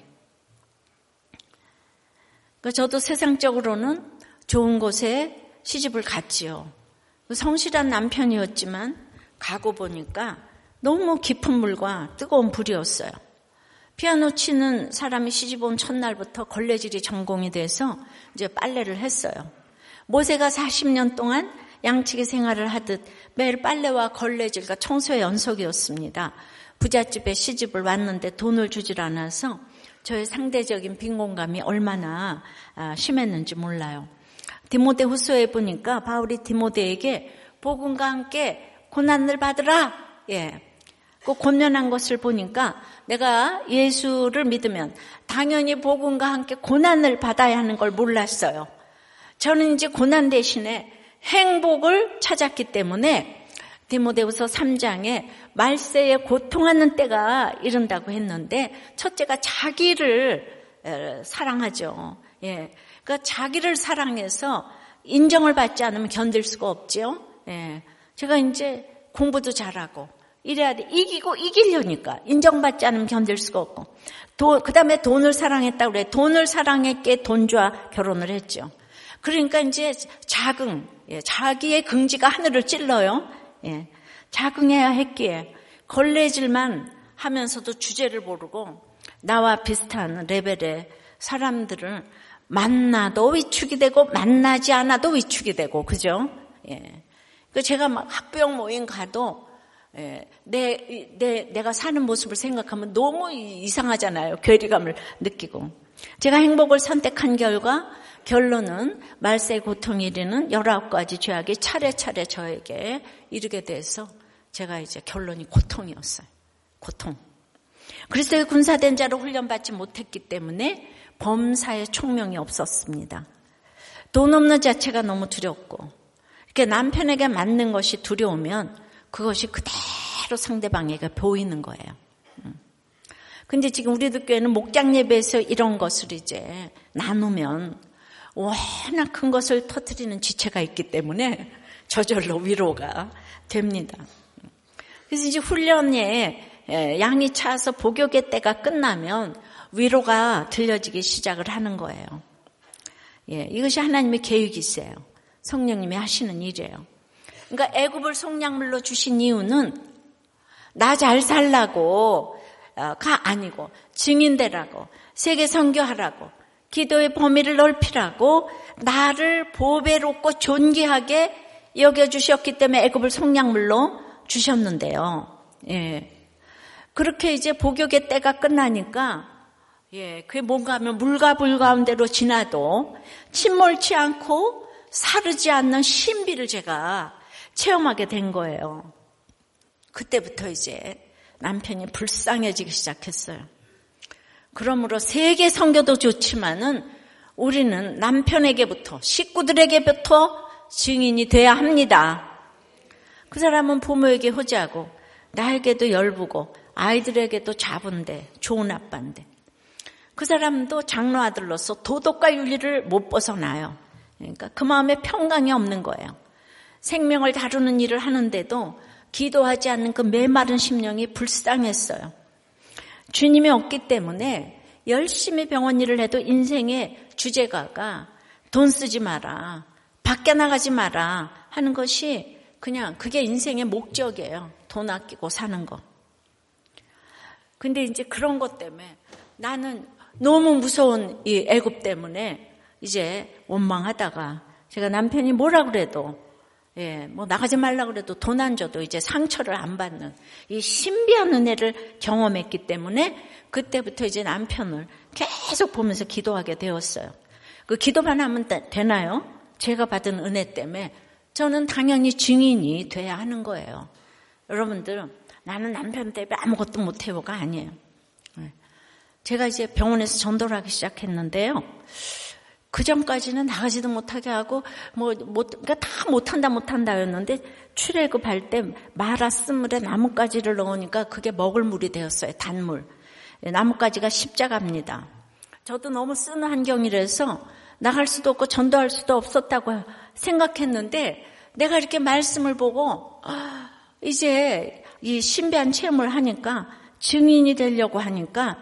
그러니까 저도 세상적으로는 좋은 곳에 시집을 갔지요. 성실한 남편이었지만 가고 보니까 너무 깊은 물과 뜨거운 불이었어요. 피아노 치는 사람이 시집 온 첫날부터 걸레질이 전공이 돼서 이제 빨래를 했어요. 모세가 40년 동안 양치기 생활을 하듯 매일 빨래와 걸레질과 청소의 연속이었습니다. 부잣집에 시집을 왔는데 돈을 주질 않아서 저의 상대적인 빈곤감이 얼마나 아, 심했는지 몰라요. 디모데 후서에 보니까 바울이 디모데에게 복음과 함께 고난을 받으라. 예. 그 권면한 것을 보니까 내가 예수를 믿으면 당연히 복음과 함께 고난을 받아야 하는 걸 몰랐어요. 저는 이제 고난 대신에 행복을 찾았기 때문에 디모데후서 3장에 말세에 고통하는 때가 이른다고 했는데 첫째가 자기를 사랑하죠. 예. 그러니까 자기를 사랑해서 인정을 받지 않으면 견딜 수가 없죠. 예. 제가 이제 공부도 잘하고 이래야 돼. 이기고 이기려니까 인정받지 않으면 견딜 수가 없고. 그 다음에 돈을 사랑했다 그래. 돈을 사랑했기에 돈주와 결혼을 했죠. 그러니까 이제 자긍, 예, 자기의 긍지가 하늘을 찔러요. 예, 자긍해야 했기에 걸레질만 하면서도 주제를 모르고 나와 비슷한 레벨의 사람들을 만나도 위축이 되고 만나지 않아도 위축이 되고 그죠? 예. 그 제가 막 학부형 모임 가도 예, 내, 내, 내가 사는 모습을 생각하면 너무 이상하잖아요. 괴리감을 느끼고. 제가 행복을 선택한 결과 결론은 말세 고통이 이르는 19가지 죄악이 차례차례 저에게 이르게 돼서 제가 이제 결론이 고통이었어요. 고통. 그리스도의 군사된 자로 훈련받지 못했기 때문에 범사에 총명이 없었습니다. 돈 없는 자체가 너무 두렵고 이렇게 남편에게 맞는 것이 두려우면 그것이 그대로 상대방에게 보이는 거예요. 음. 근데 지금 우리들 교회는 목장 예배에서 이런 것을 이제 나누면 워낙 큰 것을 터트리는 지체가 있기 때문에 저절로 위로가 됩니다. 그래서 이제 훈련에 양이 차서 복역의 때가 끝나면 위로가 들려지기 시작을 하는 거예요. 예, 이것이 하나님의 계획이세요. 성령님이 하시는 일이에요. 그러니까 애굽을 속량물로 주신 이유는 나 잘 살라고가 어, 아니고 증인되라고 세계 선교하라고 기도의 범위를 넓히라고 나를 보배롭고 존귀하게 여겨 주셨기 때문에 애굽을 속량물로 주셨는데요. 예. 그렇게 이제 복역의 때가 끝나니까 예, 그게 뭔가 하면 물과 불 가운데로 지나도 침몰치 않고 사르지 않는 신비를 제가 체험하게 된 거예요. 그때부터 이제 남편이 불쌍해지기 시작했어요. 그러므로 세계 선교도 좋지만은 우리는 남편에게부터 식구들에게부터 증인이 돼야 합니다. 그 사람은 부모에게 호지하고 나에게도 열부고 아이들에게도 자분데 좋은 아빠인데 그 사람도 장로 아들로서 도덕과 윤리를 못 벗어나요. 그러니까 그 마음에 평강이 없는 거예요. 생명을 다루는 일을 하는데도 기도하지 않는 그 메마른 심령이 불쌍했어요. 주님이 없기 때문에 열심히 병원 일을 해도 인생의 주제가가 돈 쓰지 마라, 밖에 나가지 마라 하는 것이 그냥 그게 인생의 목적이에요. 돈 아끼고 사는 거. 근데 이제 그런 것 때문에 나는 너무 무서운 이 애굽 때문에 이제 원망하다가 제가 남편이 뭐라 그래도 예, 뭐 나가지 말라 그래도 돈 안 줘도 이제 상처를 안 받는 이 신비한 은혜를 경험했기 때문에 그때부터 이제 남편을 계속 보면서 기도하게 되었어요. 그 기도만 하면 되나요? 제가 받은 은혜 때문에 저는 당연히 증인이 돼야 하는 거예요. 여러분들 나는 남편 때문에 아무것도 못해요가 아니에요. 예. 제가 이제 병원에서 전도를 하기 시작했는데요. 그 전까지는 나가지도 못하게 하고 뭐 못, 그러니까 다 못한다 못한다였는데 출애굽할 때 마라 스물에 나뭇가지를 넣으니까 그게 먹을 물이 되었어요. 단물. 예, 나뭇가지가 십자가입니다. 저도 너무 쓰는 환경이라서 나갈 수도 없고 전도할 수도 없었다고 생각했는데 내가 이렇게 말씀을 보고 아, 이제 이 신비한 체험을 하니까 증인이 되려고 하니까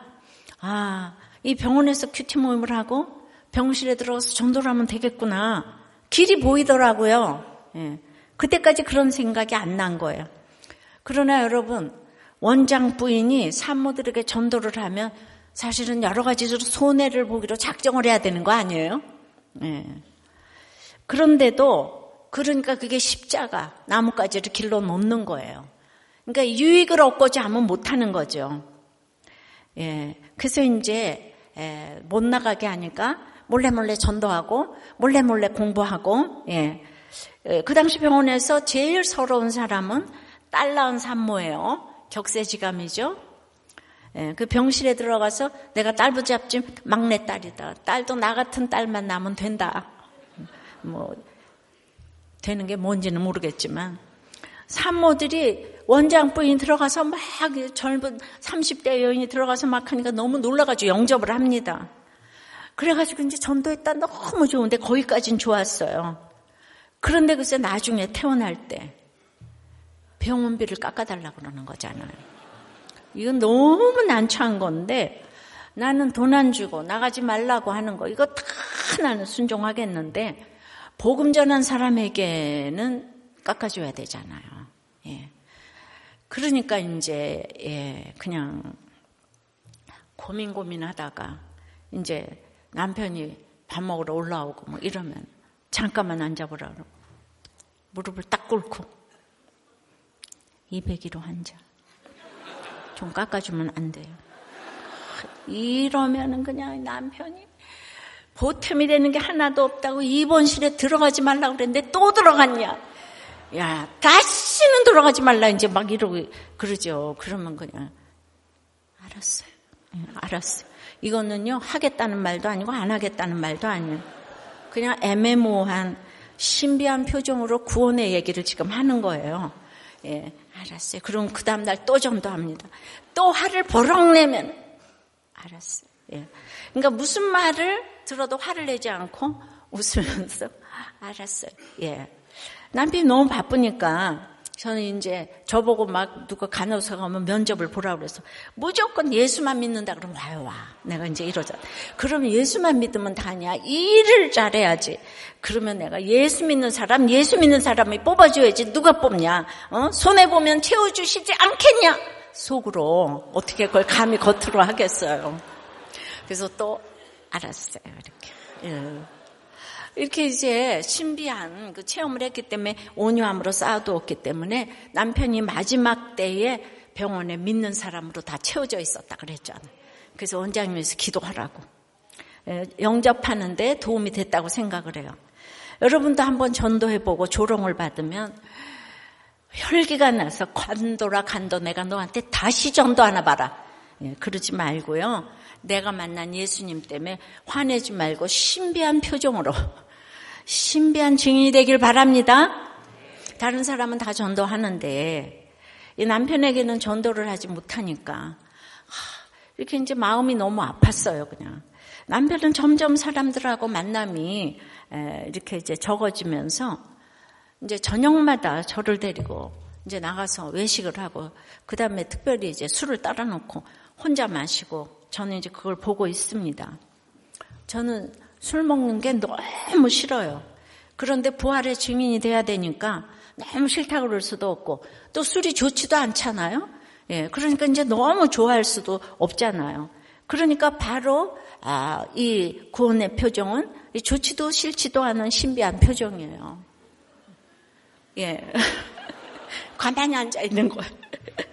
아, 이 병원에서 큐티 모임을 하고 병실에 들어가서 전도를 하면 되겠구나. 길이 보이더라고요. 예. 그때까지 그런 생각이 안 난 거예요. 그러나 여러분, 원장 부인이 산모들에게 전도를 하면 사실은 여러 가지로 손해를 보기로 작정을 해야 되는 거 아니에요? 예. 그런데도 그러니까 그게 십자가 나뭇가지를 길러 놓는 거예요. 그러니까 유익을 얻고자 하면 못하는 거죠. 예. 그래서 이제 못 나가게 하니까 몰래 몰래 전도하고 몰래 몰래 공부하고 예. 그 당시 병원에서 제일 서러운 사람은 딸 낳은 산모예요. 격세지감이죠. 예, 그 병실에 들어가서 내가 딸 붙잡지 막내 딸이다. 딸도 나 같은 딸만 나면 된다. 뭐 되는 게 뭔지는 모르겠지만 산모들이 원장 부인 들어가서 막 젊은 30대 여인이 들어가서 막 하니까 너무 놀라가지고 영접을 합니다. 그래가지고 이제 전도했다 너무 좋은데 거기까진 좋았어요. 그런데 글쎄 나중에 태어날 때 병원비를 깎아달라 그러는 거잖아요. 이건 너무 난처한 건데 나는 돈 안 주고 나가지 말라고 하는 거 이거 다 나는 순종하겠는데 복음 전한 사람에게는 깎아줘야 되잖아요. 예. 그러니까 이제 예, 그냥 고민 고민하다가 이제 남편이 밥 먹으러 올라오고 뭐 이러면 잠깐만 앉아보라 그러고 무릎을 딱 꿇고 200kg 환자 좀 깎아주면 안 돼요. 이러면은 그냥 남편이 보탬이 되는 게 하나도 없다고 입원실에 들어가지 말라고 그랬는데 또 들어갔냐. 야, 다시는 들어가지 말라 이제 막 이러고 그러죠. 그러면 그냥 알았어요. 네, 알았어요. 이거는요, 하겠다는 말도 아니고 안 하겠다는 말도 아니에요. 그냥 애매모호한 신비한 표정으로 구원의 얘기를 지금 하는 거예요. 예, 알았어요. 그럼 그 다음날 또 전도합니다. 또 화를 버럭 내면, 알았어요. 예. 그러니까 무슨 말을 들어도 화를 내지 않고 웃으면서, 알았어요. 예. 남편이 너무 바쁘니까 저는 이제 저보고 막 누가 간호사가 오면 면접을 보라고 그래서 무조건 예수만 믿는다 그러면 와요 와. 내가 이제 이러자. 그러면 예수만 믿으면 다냐? 일을 잘해야지. 그러면 내가 예수 믿는 사람, 예수 믿는 사람이 뽑아줘야지. 누가 뽑냐? 어? 손해 보면 채워주시지 않겠냐? 속으로 어떻게 그걸 감히 겉으로 하겠어요. 그래서 또 알았어요 이렇게. 예. 이렇게 이제 신비한 그 체험을 했기 때문에 온유함으로 쌓아두었기 때문에 남편이 마지막 때에 병원에 믿는 사람으로 다 채워져 있었다 그랬잖아요. 그래서 원장님에서 기도하라고. 영접하는데 도움이 됐다고 생각을 해요. 여러분도 한번 전도해보고 조롱을 받으면 혈기가 나서 관도라 간도 내가 너한테 다시 전도 하나 봐라. 예, 그러지 말고요. 내가 만난 예수님 때문에 화내지 말고 신비한 표정으로 신비한 증인이 되길 바랍니다. 다른 사람은 다 전도하는데 이 남편에게는 전도를 하지 못하니까 이렇게 이제 마음이 너무 아팠어요, 그냥. 남편은 점점 사람들하고 만남이 이렇게 이제 적어지면서 이제 저녁마다 저를 데리고 이제 나가서 외식을 하고 그 다음에 특별히 이제 술을 따라 놓고 혼자 마시고 저는 이제 그걸 보고 있습니다. 저는 술 먹는 게 너무 싫어요. 그런데 부활의 증인이 돼야 되니까 너무 싫다 그럴 수도 없고 또 술이 좋지도 않잖아요. 예, 그러니까 이제 너무 좋아할 수도 없잖아요. 그러니까 바로 아, 이 구원의 표정은 좋지도 싫지도 않은 신비한 표정이에요. 예. *laughs* 가만히 앉아 있는 거예요.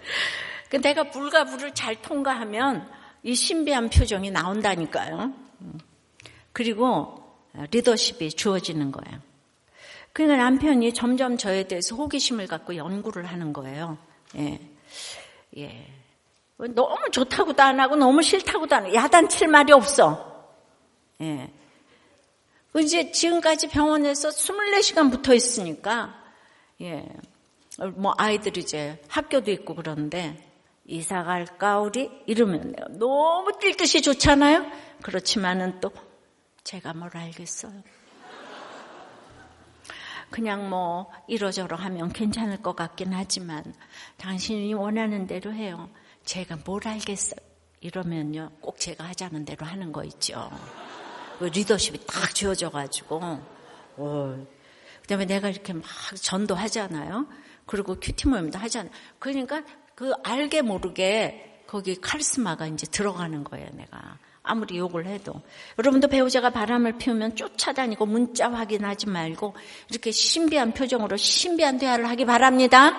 *laughs* 그 내가 불과 불을 잘 통과하면 이 신비한 표정이 나온다니까요. 그리고 리더십이 주어지는 거예요. 그러니까 남편이 점점 저에 대해서 호기심을 갖고 연구를 하는 거예요. 예. 예. 너무 좋다고도 안 하고 너무 싫다고도 안 하고 야단칠 말이 없어. 예. 이제 지금까지 병원에서 24시간 붙어 있으니까, 예. 뭐 아이들 이제 학교도 있고 그러는데, 이사 갈까, 우리? 이러면 너무 뛸 듯이 좋잖아요? 그렇지만은 또, 제가 뭘 알겠어요. 그냥 뭐, 이러저러 하면 괜찮을 것 같긴 하지만, 당신이 원하는 대로 해요. 제가 뭘 알겠어. 이러면요, 꼭 제가 하자는 대로 하는 거 있죠. 그 리더십이 딱 지어져가지고, 어. 그 다음에 내가 이렇게 막 전도하잖아요. 그리고 큐티 모임도 하잖아요. 그러니까 그 알게 모르게 거기 카리스마가 이제 들어가는 거예요, 내가. 아무리 욕을 해도. 여러분도 배우자가 바람을 피우면 쫓아다니고 문자 확인하지 말고 이렇게 신비한 표정으로 신비한 대화를 하기 바랍니다.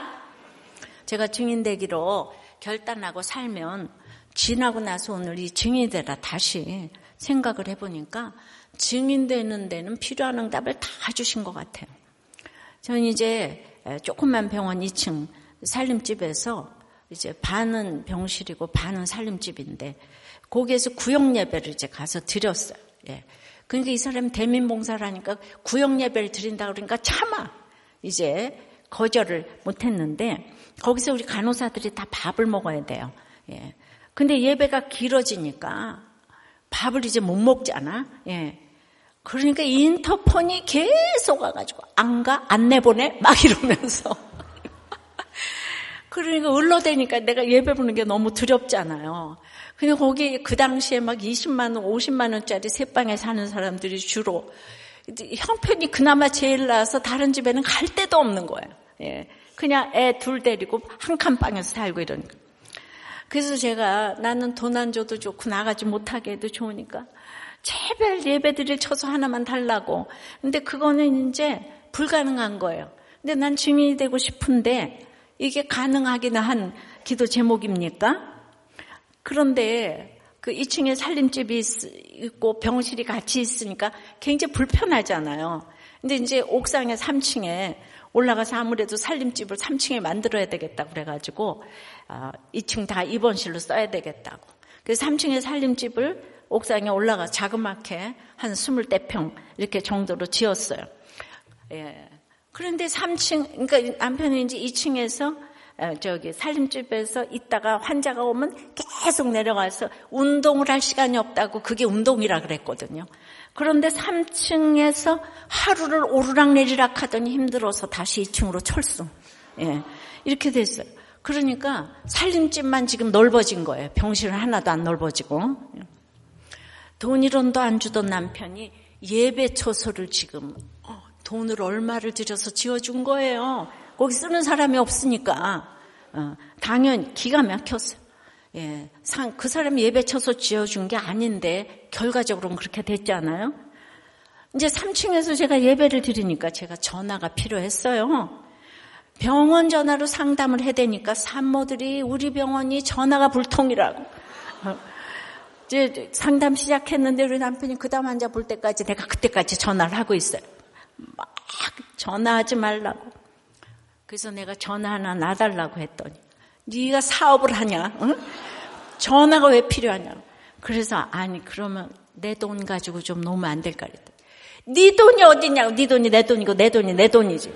제가 증인되기로 결단하고 살면 지나고 나서 오늘 이 증인되라 다시 생각을 해보니까 증인되는 데는 필요한 응답을 다 주신 것 같아요. 저는 이제 조그만 병원 2층 살림집에서 이제 반은 병실이고 반은 살림집인데 거기에서 구역 예배를 이제 가서 드렸어요. 예. 그러니까 이 사람이 대민 봉사라니까 구역 예배를 드린다 그러니까 차마 이제 거절을 못했는데 거기서 우리 간호사들이 다 밥을 먹어야 돼요. 예. 근데 예배가 길어지니까 밥을 이제 못 먹잖아. 예. 그러니까 인터폰이 계속 와가지고 안 가? 안 내보내? 막 이러면서. *laughs* 그러니까 을러대니까 내가 예배 보는 게 너무 두렵잖아요. 근데 거기 그 당시에 막 20만 원, 50만 원짜리 세 방에 사는 사람들이 주로 형편이 그나마 제일 나서 다른 집에는 갈 데도 없는 거예요. 예. 그냥 애 둘 데리고 한 칸 방에서 살고 이러니까. 그래서 제가 나는 돈 안 줘도 좋고 나가지 못하게 해도 좋으니까 제발 예배드릴 쳐서 하나만 달라고. 근데 그거는 이제 불가능한 거예요. 근데 난 증인이 되고 싶은데 이게 가능하긴 한 기도 제목입니까? 그런데 그 2층에 살림집이 있고 병실이 같이 있으니까 굉장히 불편하잖아요. 근데 이제 옥상에 3층에 올라가서 아무래도 살림집을 3층에 만들어야 되겠다 그래가지고 2층 아, 다 입원실로 써야 되겠다고. 그래서 3층에 살림집을 옥상에 올라가 자그맣게 한 20대평 이렇게 정도로 지었어요. 예. 그런데 3층, 그러니까 남편이 이제 2층에서 저기 살림집에서 있다가 환자가 오면 계속 내려가서 운동을 할 시간이 없다고 그게 운동이라 그랬거든요. 그런데 3층에서 하루를 오르락 내리락 하더니 힘들어서 다시 2층으로 철수. 예. 이렇게 됐어요. 그러니까 살림집만 지금 넓어진 거예요. 병실은 하나도 안 넓어지고. 돈 1원도 안 주던 남편이 예배 처소를 지금 어, 돈을 얼마를 들여서 지어준 거예요. 거기 쓰는 사람이 없으니까. 어, 당연 기가 막혔어요. 예, 그 사람이 예배 쳐서 지어준 게 아닌데 결과적으로는 그렇게 됐잖아요. 이제 3층에서 제가 예배를 드리니까 제가 전화가 필요했어요. 병원 전화로 상담을 해야 되니까 산모들이 우리 병원이 전화가 불통이라고. 이제 상담 시작했는데 우리 남편이 그 다음 환자 볼 때까지 내가 그때까지 전화를 하고 있어요. 막 전화하지 말라고. 그래서 내가 전화 하나 놔달라고 했더니 네가 사업을 하냐? 응? 전화가 왜 필요하냐? 그래서 아니 그러면 내 돈 가지고 좀 놓으면 안 될까 그랬더니 네 돈이 어디냐고 네 돈이 내 돈이고 내 돈이 내 돈이지.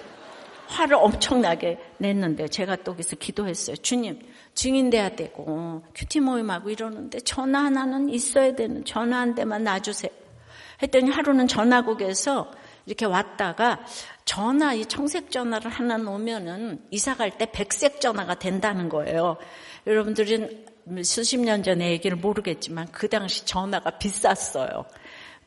화를 엄청나게 냈는데 제가 또 거기서 기도했어요. 주님 증인돼야 되고 큐티 모임하고 이러는데 전화 하나는 있어야 되는 전화 한 대만 놔주세요. 했더니 하루는 전화국에서 이렇게 왔다가 전화, 이 청색 전화를 하나 놓으면은 이사 갈 때 백색 전화가 된다는 거예요. 여러분들은 수십 년 전에 얘기를 모르겠지만 그 당시 전화가 비쌌어요.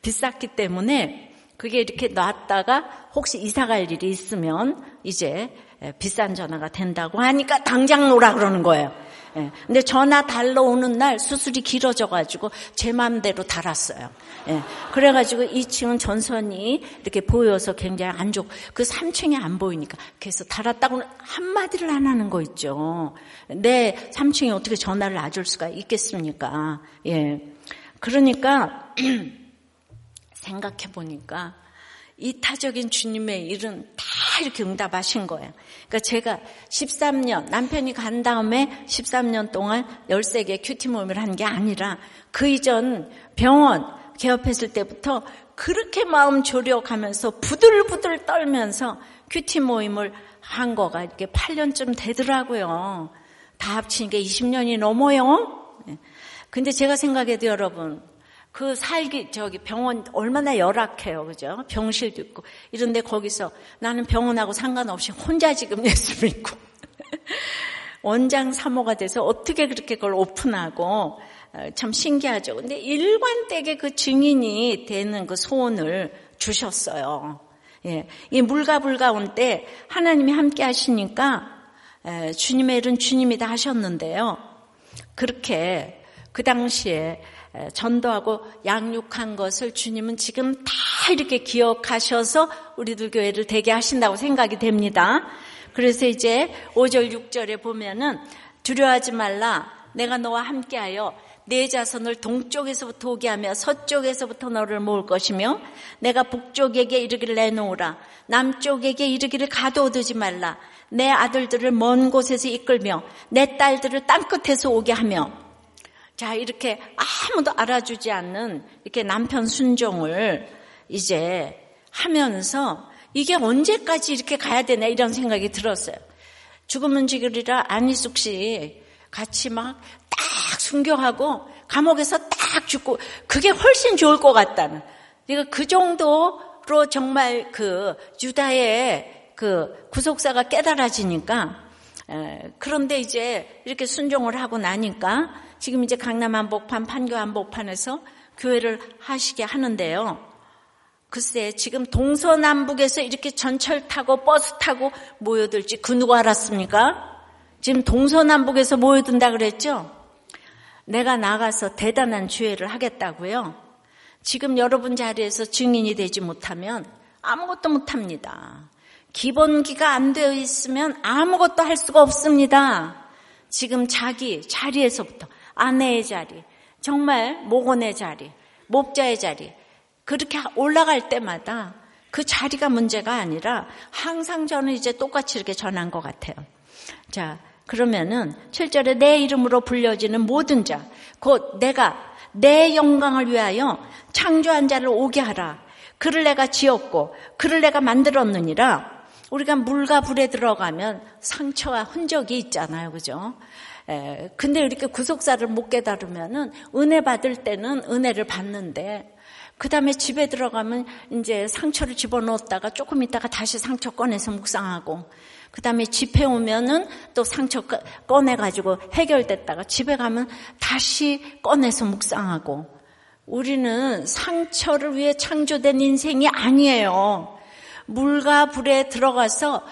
비쌌기 때문에 그게 이렇게 놨다가 혹시 이사 갈 일이 있으면 이제 비싼 전화가 된다고 하니까 당장 놓으라 그러는 거예요. 예. 근데 전화 달러 오는 날 수술이 길어져가지고 제 마음대로 달았어요. 예. 그래가지고 2층은 전선이 이렇게 보여서 굉장히 안 좋고 그 3층이 안 보이니까 그래서 달았다고는 한마디를 안 하는 거 있죠. 내 3층에 어떻게 전화를 놔줄 수가 있겠습니까? 예. 그러니까 *clears throat* 생각해 보니까 이타적인 주님의 일은 다 이렇게 응답하신 거예요. 그러니까 제가 13년, 남편이 간 다음에 13년 동안 13개 큐티 모임을 한 게 아니라 그 이전 병원 개업했을 때부터 그렇게 마음 조력하면서 부들부들 떨면서 큐티 모임을 한 거가 이렇게 8년쯤 되더라고요. 다 합치니까 20년이 넘어요. 네. 근데 제가 생각해도 여러분, 그 살기 저기 병원 얼마나 열악해요, 그죠? 병실도 있고 이런데 거기서 나는 병원하고 상관없이 혼자 지금 *laughs* 예수 믿고 원장 사모가 돼서 어떻게 그렇게 그걸 오픈하고 어, 참 신기하죠. 근데 일관되게 그 증인이 되는 그 소원을 주셨어요. 예, 이 물가불 가운데 하나님이 함께 하시니까 주님의 일은 주님이 다 하셨는데요. 그렇게 그 당시에 전도하고 양육한 것을 주님은 지금 다 이렇게 기억하셔서 우리들 교회를 되게 하신다고 생각이 됩니다. 그래서 이제 5절, 6절에 보면은 두려워하지 말라. 내가 너와 함께하여 내 자손을 동쪽에서부터 오게 하며 서쪽에서부터 너를 모을 것이며 내가 북쪽에게 이르기를 내놓으라. 남쪽에게 이르기를 가둬두지 말라. 내 아들들을 먼 곳에서 이끌며 내 딸들을 땅끝에서 오게 하며 자, 이렇게 아무도 알아주지 않는 이렇게 남편 순종을 이제 하면서 이게 언제까지 이렇게 가야 되나 이런 생각이 들었어요. 죽으면 지그리라 안희숙 씨 같이 막 딱 순교하고 감옥에서 딱 죽고 그게 훨씬 좋을 것 같다는. 그러니까 그 정도로 정말 그 유다의 그 구속사가 깨달아지니까 그런데 이제 이렇게 순종을 하고 나니까 지금 이제 강남 한복판, 판교 한복판에서 교회를 하시게 하는데요. 글쎄, 지금 동서남북에서 이렇게 전철 타고 버스 타고 모여들지 그 누가 알았습니까? 지금 동서남북에서 모여든다 그랬죠? 내가 나가서 대단한 주회를 하겠다고요. 지금 여러분 자리에서 증인이 되지 못하면 아무것도 못합니다. 기본기가 안 되어 있으면 아무것도 할 수가 없습니다. 지금 자기 자리에서부터 아내의 자리, 정말 모건의 자리, 목자의 자리, 그렇게 올라갈 때마다 그 자리가 문제가 아니라 항상 저는 이제 똑같이 이렇게 전한 것 같아요. 자, 그러면은 7절에 내 이름으로 불려지는 모든 자, 곧 내가 내 영광을 위하여 창조한 자를 오게 하라. 그를 내가 지었고 그를 내가 만들었느니라. 우리가 물과 불에 들어가면 상처와 흔적이 있잖아요. 그죠? 에, 근데 이렇게 구속사를 못 깨달으면은 은혜 받을 때는 은혜를 받는데 그 다음에 집에 들어가면 이제 상처를 집어넣었다가 조금 있다가 다시 상처 꺼내서 묵상하고 그 다음에 집에 오면은 또 상처 꺼내가지고 해결됐다가 집에 가면 다시 꺼내서 묵상하고 우리는 상처를 위해 창조된 인생이 아니에요. 물과 불에 들어가서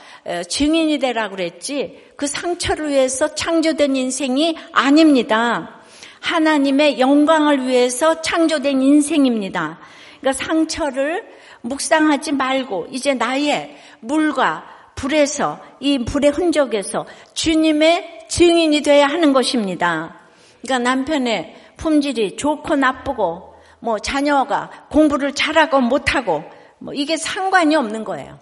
증인이 되라 그랬지 그 상처를 위해서 창조된 인생이 아닙니다. 하나님의 영광을 위해서 창조된 인생입니다. 그러니까 상처를 묵상하지 말고 이제 나의 물과 불에서 이 불의 흔적에서 주님의 증인이 돼야 하는 것입니다. 그러니까 남편의 품질이 좋고 나쁘고 뭐 자녀가 공부를 잘하고 못하고 뭐 이게 상관이 없는 거예요.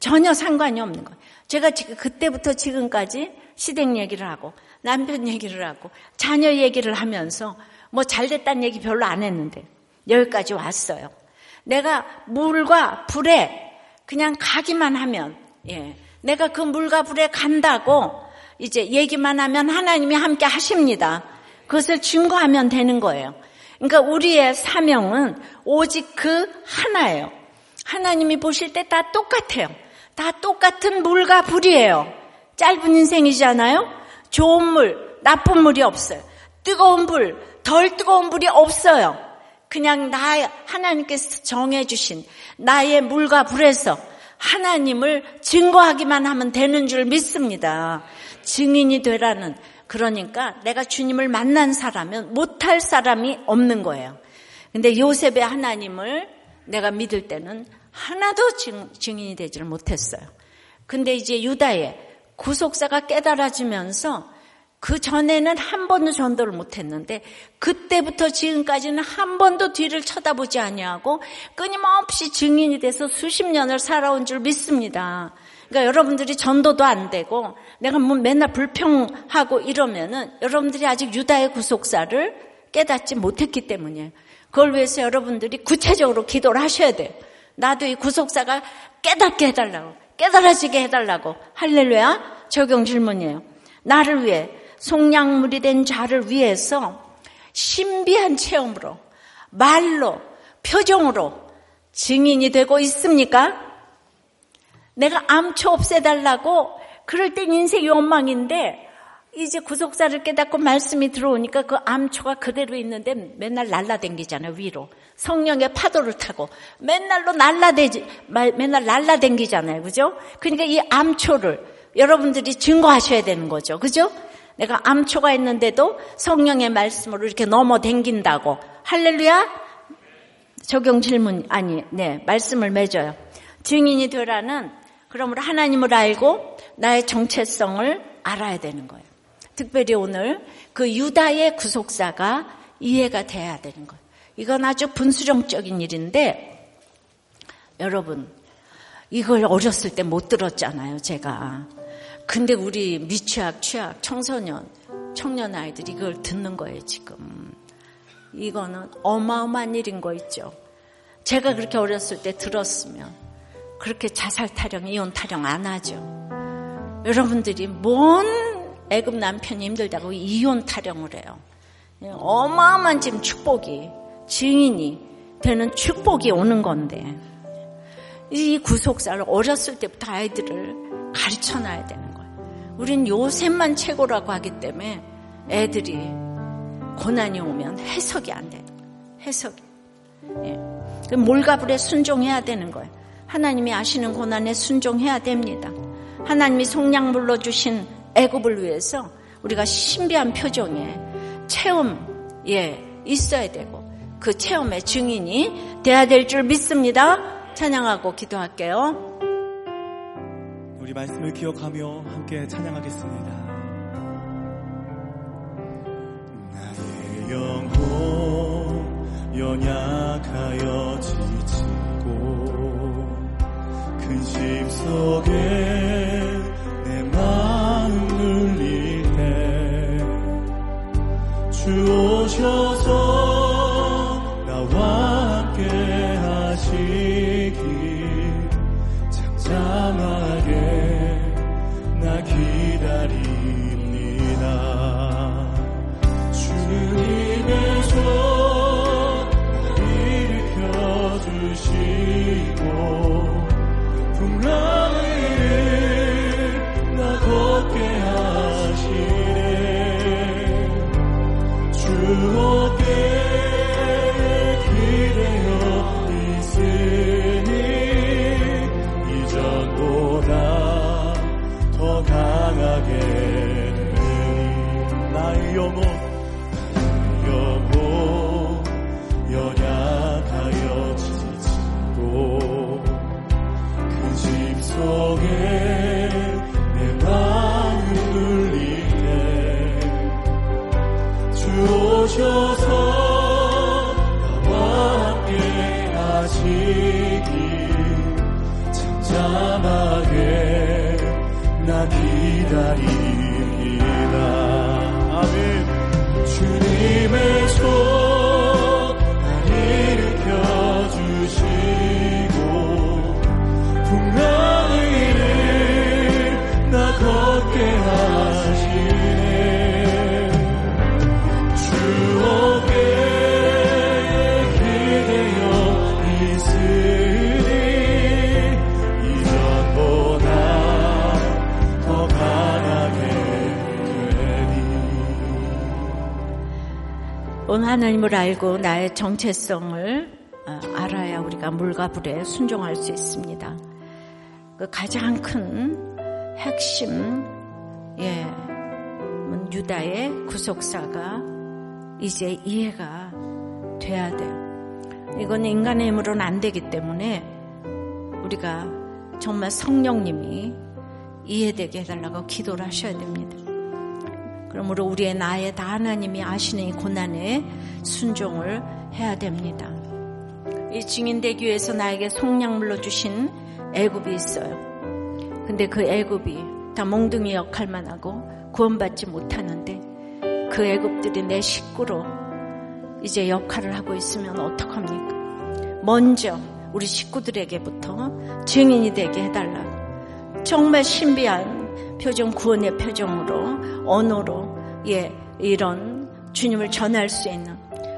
전혀 상관이 없는 거예요. 제가 지금 그때부터 지금까지 시댁 얘기를 하고 남편 얘기를 하고 자녀 얘기를 하면서 뭐 잘됐다는 얘기 별로 안 했는데 여기까지 왔어요. 내가 물과 불에 그냥 가기만 하면 예. 내가 그 물과 불에 간다고 이제 얘기만 하면 하나님이 함께 하십니다. 그것을 증거하면 되는 거예요. 그러니까 우리의 사명은 오직 그 하나예요. 하나님이 보실 때 다 똑같아요. 다 똑같은 물과 불이에요. 짧은 인생이잖아요. 좋은 물, 나쁜 물이 없어요. 뜨거운 불, 덜 뜨거운 불이 없어요. 그냥 나 하나님께서 정해 주신 나의 물과 불에서 하나님을 증거하기만 하면 되는 줄 믿습니다. 증인이 되라는 그러니까 내가 주님을 만난 사람은 못할 사람이 없는 거예요. 근데 요셉의 하나님을 내가 믿을 때는 하나도 증, 인이 되지를 못했어요. 근데 이제 유다의 구속사가 깨달아지면서 그 전에는 한 번도 전도를 못했는데 그때부터 지금까지는 한 번도 뒤를 쳐다보지 아니하고 끊임없이 증인이 돼서 수십 년을 살아온 줄 믿습니다. 그러니까 여러분들이 전도도 안 되고 내가 뭐 맨날 불평하고 이러면은 여러분들이 아직 유다의 구속사를 깨닫지 못했기 때문이에요. 그걸 위해서 여러분들이 구체적으로 기도를 하셔야 돼요. 나도 이 구속사가 깨닫게 해달라고, 깨달아지게 해달라고. 할렐루야? 적용 질문이에요. 나를 위해 속량물이 된 자를 위해서 신비한 체험으로, 말로, 표정으로 증인이 되고 있습니까? 내가 암초 없애달라고 그럴 땐 인생이 원망인데 이제 구속사를 깨닫고 말씀이 들어오니까 그 암초가 그대로 있는데 맨날 날라댕기잖아요 위로 성령의 파도를 타고 맨날로 날라대지 맨날 날라댕기잖아요 그죠? 그러니까 이 암초를 여러분들이 증거하셔야 되는 거죠 그죠? 내가 암초가 있는데도 성령의 말씀으로 이렇게 넘어댕긴다고 할렐루야 적용 질문 아니 네 말씀을 맺어요 증인이 되라는 그러므로 하나님을 알고 나의 정체성을 알아야 되는 거예요. 특별히 오늘 그 유다의 구속사가 이해가 돼야 되는 거예요. 이건 아주 분수령적인 일인데 여러분 이걸 어렸을 때 못 들었잖아요, 제가. 근데 우리 미취학, 취학, 청소년, 청년 아이들이 이걸 듣는 거예요, 지금. 이거는 어마어마한 일인 거 있죠. 제가 그렇게 어렸을 때 들었으면 그렇게 자살 타령, 이혼 타령 안 하죠. 여러분들이 뭔 애급 남편이 힘들다고 이혼 타령을 해요. 어마어마한 지금 축복이, 증인이 되는 축복이 오는 건데, 이 구속사를 어렸을 때부터 아이들을 가르쳐 놔야 되는 거예요. 우린 요새만 최고라고 하기 때문에 애들이 고난이 오면 해석이 안 돼요. 해석이. 예. 몰가불에 순종해야 되는 거예요. 하나님이 아시는 고난에 순종해야 됩니다. 하나님이 속량물로 주신 애굽을 위해서 우리가 신비한 표정에 체험에 있어야 되고 그 체험의 증인이 돼야 될 줄 믿습니다. 찬양하고 기도할게요. 우리 말씀을 기억하며 함께 찬양하겠습니다. 나의 영혼 연약하여 지치고 근심 속에 내 마음 눌릴 때주 오셔 하나님을 알고 나의 정체성을 어, 알아야 우리가 물과 불에 순종할 수 있습니다. 그 가장 큰 핵심, 예, 음, 유다의 구속사가 이제 이해가 돼야 돼요. 이건 인간의 힘으로는 안 되기 때문에 우리가 정말 성령님이 이해되게 해달라고 기도를 하셔야 됩니다. 그러므로 우리의 나의 다 하나님이 아시는 이 고난에 순종을 해야 됩니다. 이 증인되기 위해서 나에게 속량물로 주신 애굽이 있어요. 근데 그 애굽이 다 몽둥이 역할만 하고 구원받지 못하는데 그 애굽들이 내 식구로 이제 역할을 하고 있으면 어떡합니까? 먼저 우리 식구들에게부터 증인이 되게 해달라고. 정말 신비한 표정, 구원의 표정으로, 언어로, 예, 이런 주님을 전할 수 있는.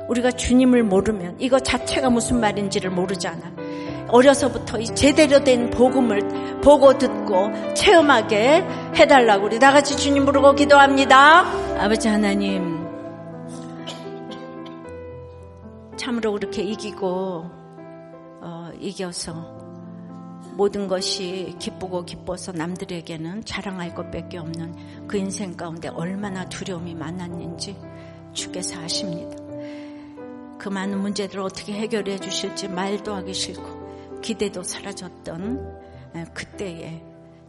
우리가 주님을 모르면 이거 자체가 무슨 말인지를 모르잖아. 어려서부터 이 제대로 된 복음을 보고 듣고 체험하게 해달라고 우리 다 같이 주님 부르고 기도합니다. 아버지 하나님, 참으로 그렇게 이기고 어, 이겨서 모든 것이 기쁘고 기뻐서 남들에게는 자랑할 것밖에 없는 그 인생 가운데 얼마나 두려움이 많았는지 주께서 아십니다. 그 많은 문제들을 어떻게 해결해 주실지 말도 하기 싫고 기대도 사라졌던 에, 그때에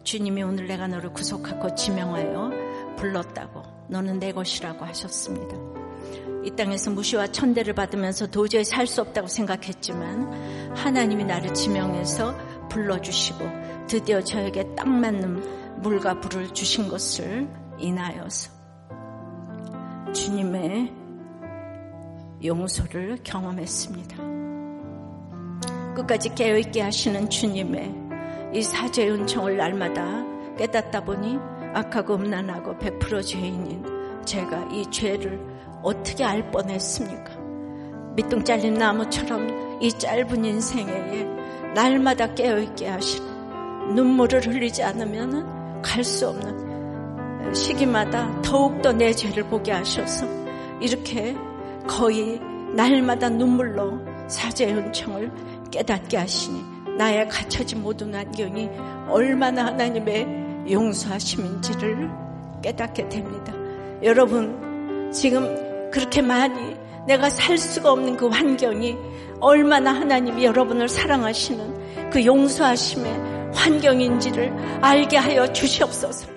주님이 오늘 내가 너를 구속하고 지명하여 불렀다고 너는 내 것이라고 하셨습니다. 이 땅에서 무시와 천대를 받으면서 도저히 살 수 없다고 생각했지만 하나님이 나를 지명해서 불러주시고 드디어 저에게 딱 맞는 물과 불을 주신 것을 인하여서 주님의 용서를 경험했습니다. 끝까지 깨어있게 하시는 주님의 이 사죄의 은총을 날마다 깨닫다 보니 악하고 음란하고 100% 죄인인 제가 이 죄를 어떻게 알 뻔했습니까? 밑둥 잘린 나무처럼 이 짧은 인생에 날마다 깨어있게 하시는 눈물을 흘리지 않으면 갈 수 없는 시기마다 더욱더 내 죄를 보게 하셔서 이렇게 거의 날마다 눈물로 사죄의 은총을 깨닫게 하시니 나의 갇혀진 모든 환경이 얼마나 하나님의 용서하심인지를 깨닫게 됩니다. 여러분 지금 그렇게 많이 내가 살 수가 없는 그 환경이 얼마나 하나님이 여러분을 사랑하시는 그 용서하심의 환경인지를 알게 하여 주시옵소서.